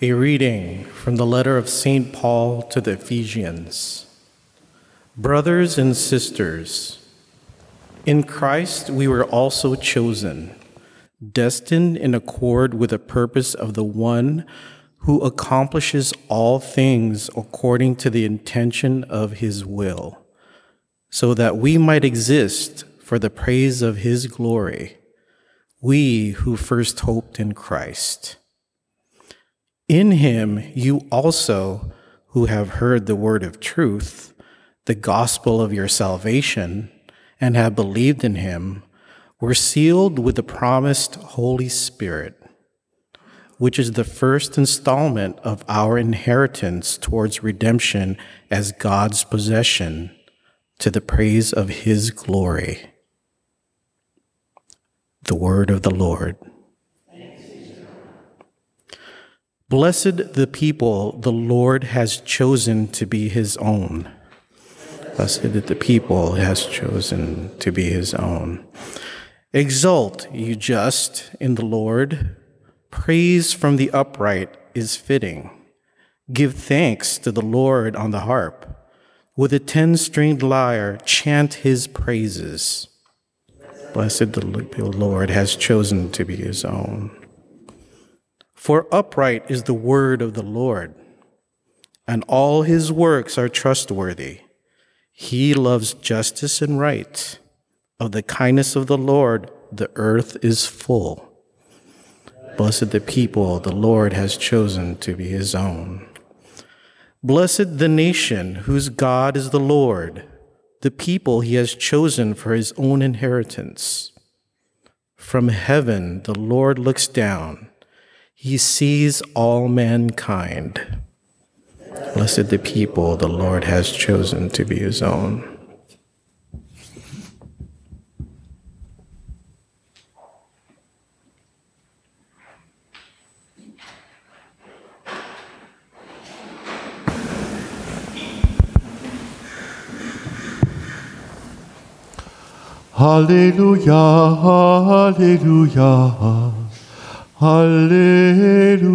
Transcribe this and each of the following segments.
A reading from the letter of St. Paul to the Ephesians. Brothers and sisters, in Christ we were also chosen, destined in accord with the purpose of the one who accomplishes all things according to the intention of his will, so that we might exist for the praise of his glory, we who first hoped in Christ. In him you also, who have heard the word of truth, the gospel of your salvation, and have believed in him, were sealed with the promised Holy Spirit, which is the first installment of our inheritance towards redemption as God's possession to the praise of his glory. The word of the Lord. Blessed the people the Lord has chosen to be his own. Blessed the people has chosen to be his own. Exult, you just, in the Lord. Praise from the upright is fitting. Give thanks to the Lord on the harp. With a ten stringed lyre, chant his praises. Blessed the Lord has chosen to be his own. For upright is the word of the Lord, and all his works are trustworthy. He loves justice and right. Of the kindness of the Lord, the earth is full. Blessed the people the Lord has chosen to be his own. Blessed the nation whose God is the Lord, the people he has chosen for his own inheritance. From heaven the Lord looks down he sees all mankind. Blessed the people the Lord has chosen to be his own. Hallelujah, hallelujah. Hallelujah.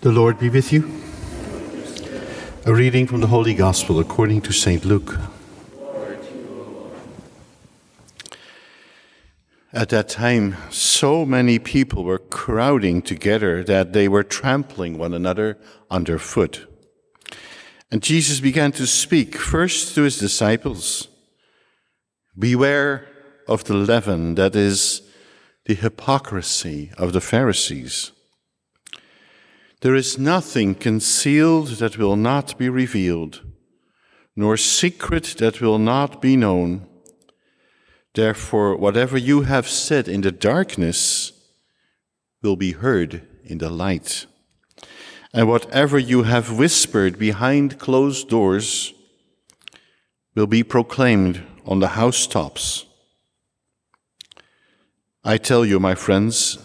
The Lord be with you. A reading from the Holy Gospel according to St. Luke. At that time, so many people were crowding together that they were trampling one another underfoot. And Jesus began to speak first to his disciples Beware of the leaven, that is, the hypocrisy of the Pharisees. There is nothing concealed that will not be revealed, nor secret that will not be known. Therefore, whatever you have said in the darkness will be heard in the light. And whatever you have whispered behind closed doors will be proclaimed on the housetops. I tell you, my friends,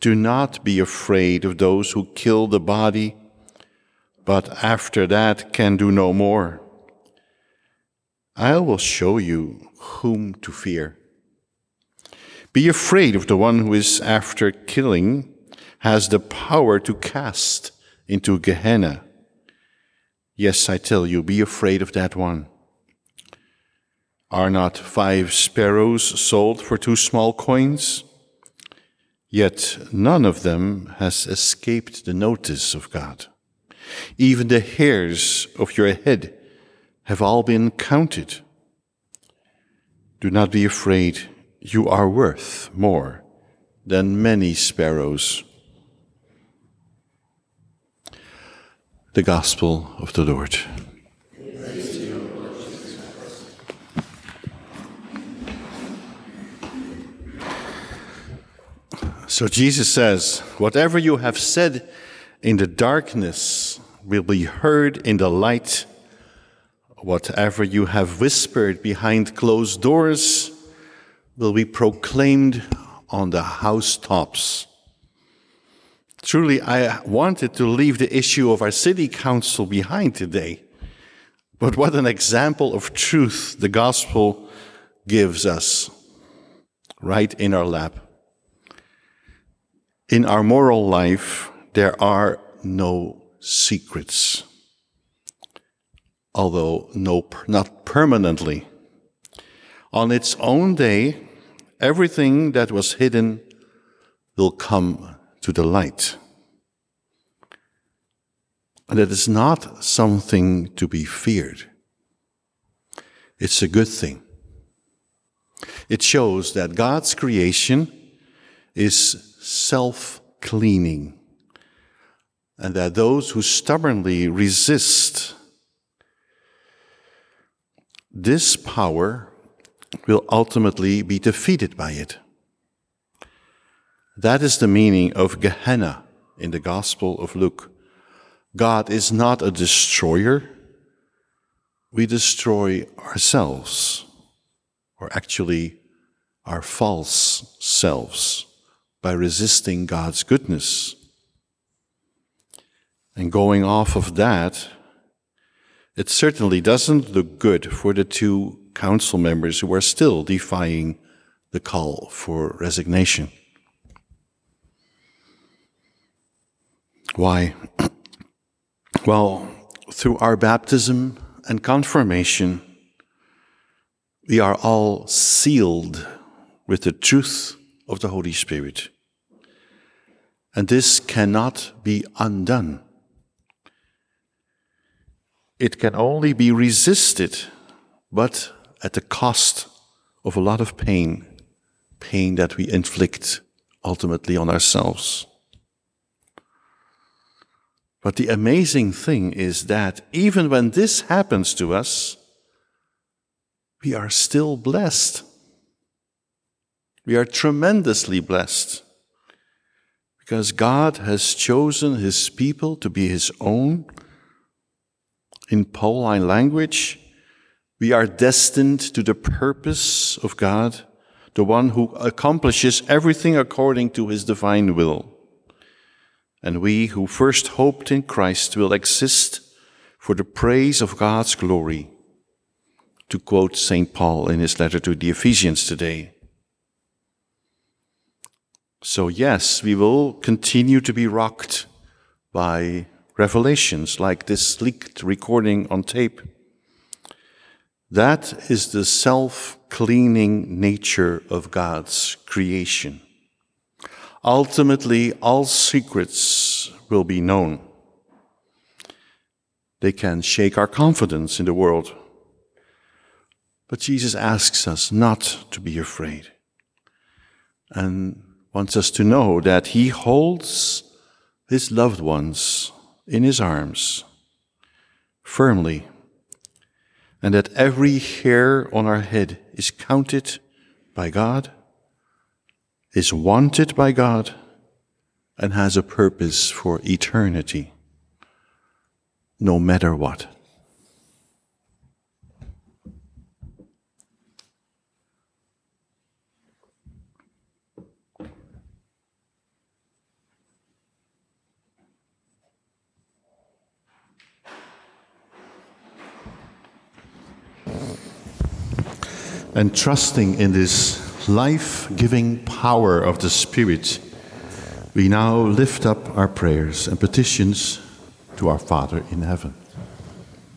do not be afraid of those who kill the body, but after that can do no more. I will show you whom to fear. Be afraid of the one who is after killing, has the power to cast into Gehenna. Yes, I tell you, be afraid of that one. Are not five sparrows sold for two small coins? Yet none of them has escaped the notice of God. Even the hairs of your head have all been counted. Do not be afraid, you are worth more than many sparrows. The Gospel of the Lord. So Jesus says, Whatever you have said in the darkness will be heard in the light. Whatever you have whispered behind closed doors will be proclaimed on the housetops. Truly, I wanted to leave the issue of our city council behind today. But what an example of truth the gospel gives us right in our lap. In our moral life, there are no secrets, although no, not permanently. On its own day, everything that was hidden will come to the light. And it is not something to be feared. It's a good thing. It shows that God's creation is self cleaning, and that those who stubbornly resist this power will ultimately be defeated by it. That is the meaning of Gehenna in the Gospel of Luke. God is not a destroyer. We destroy ourselves, or actually our false selves, by resisting God's goodness. And going off of that, it certainly doesn't look good for the two council members who are still defying the call for resignation. Why? Well, through our baptism and confirmation, we are all sealed with the truth of the Holy Spirit. And this cannot be undone. It can only be resisted, but at the cost of a lot of pain, pain that we inflict ultimately on ourselves. But the amazing thing is that even when this happens to us, we are still blessed. We are tremendously blessed because God has chosen his people to be his own. In Pauline language, we are destined to the purpose of God, the one who accomplishes everything according to his divine will. And we who first hoped in Christ will exist for the praise of God's glory, to quote St. Paul in his letter to the Ephesians today. So, yes, we will continue to be rocked by revelations like this leaked recording on tape. That is the self cleaning nature of God's creation. Ultimately, all secrets will be known. They can shake our confidence in the world. But Jesus asks us not to be afraid and wants us to know that He holds His loved ones in His arms firmly and that every hair on our head is counted by God is wanted by God and has a purpose for eternity, no matter what. And trusting in this life giving power of the Spirit, we now lift up our prayers and petitions to our Father in heaven.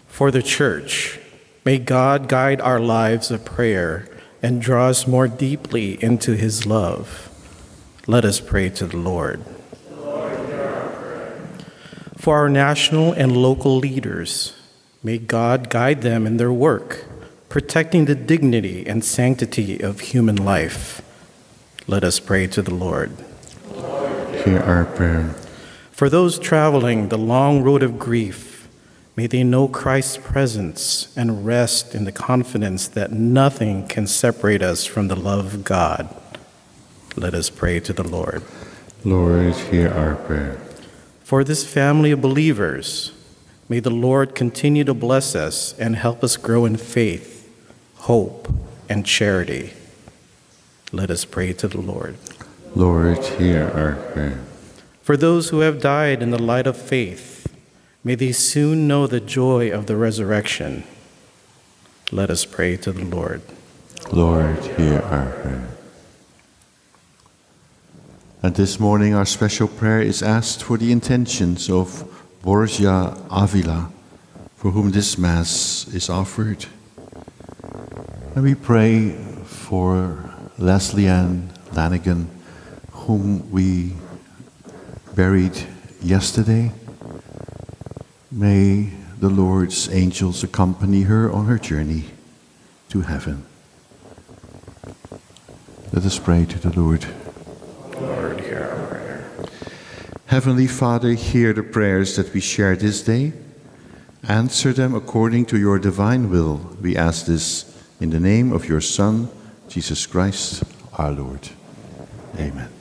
For the Church, may God guide our lives of prayer and draw us more deeply into His love. Let us pray to the Lord. For our national and local leaders, may God guide them in their work protecting the dignity and sanctity of human life. Let us pray to the Lord. Hear our prayer. For those traveling the long road of grief, may they know Christ's presence and rest in the confidence that nothing can separate us from the love of God. Let us pray to the Lord. Lord, hear our prayer. For this family of believers, may the Lord continue to bless us and help us grow in faith hope, and charity. Let us pray to the Lord. Lord, hear our prayer. For those who have died in the light of faith, may they soon know the joy of the resurrection. Let us pray to the Lord. Lord, hear our prayer. And this morning, our special prayer is asked for the intentions of Borgia Avila, for whom this Mass is offered. And we pray for Leslie Ann Lanigan, whom we buried yesterday. May the Lord's angels accompany her on her journey to heaven. Let us pray to the Lord. Lord, hear our prayer. Heavenly Father, hear the prayers that we share this day. Answer them according to your divine will. We ask this in the name of your Son, Jesus Christ, our Lord. Amen.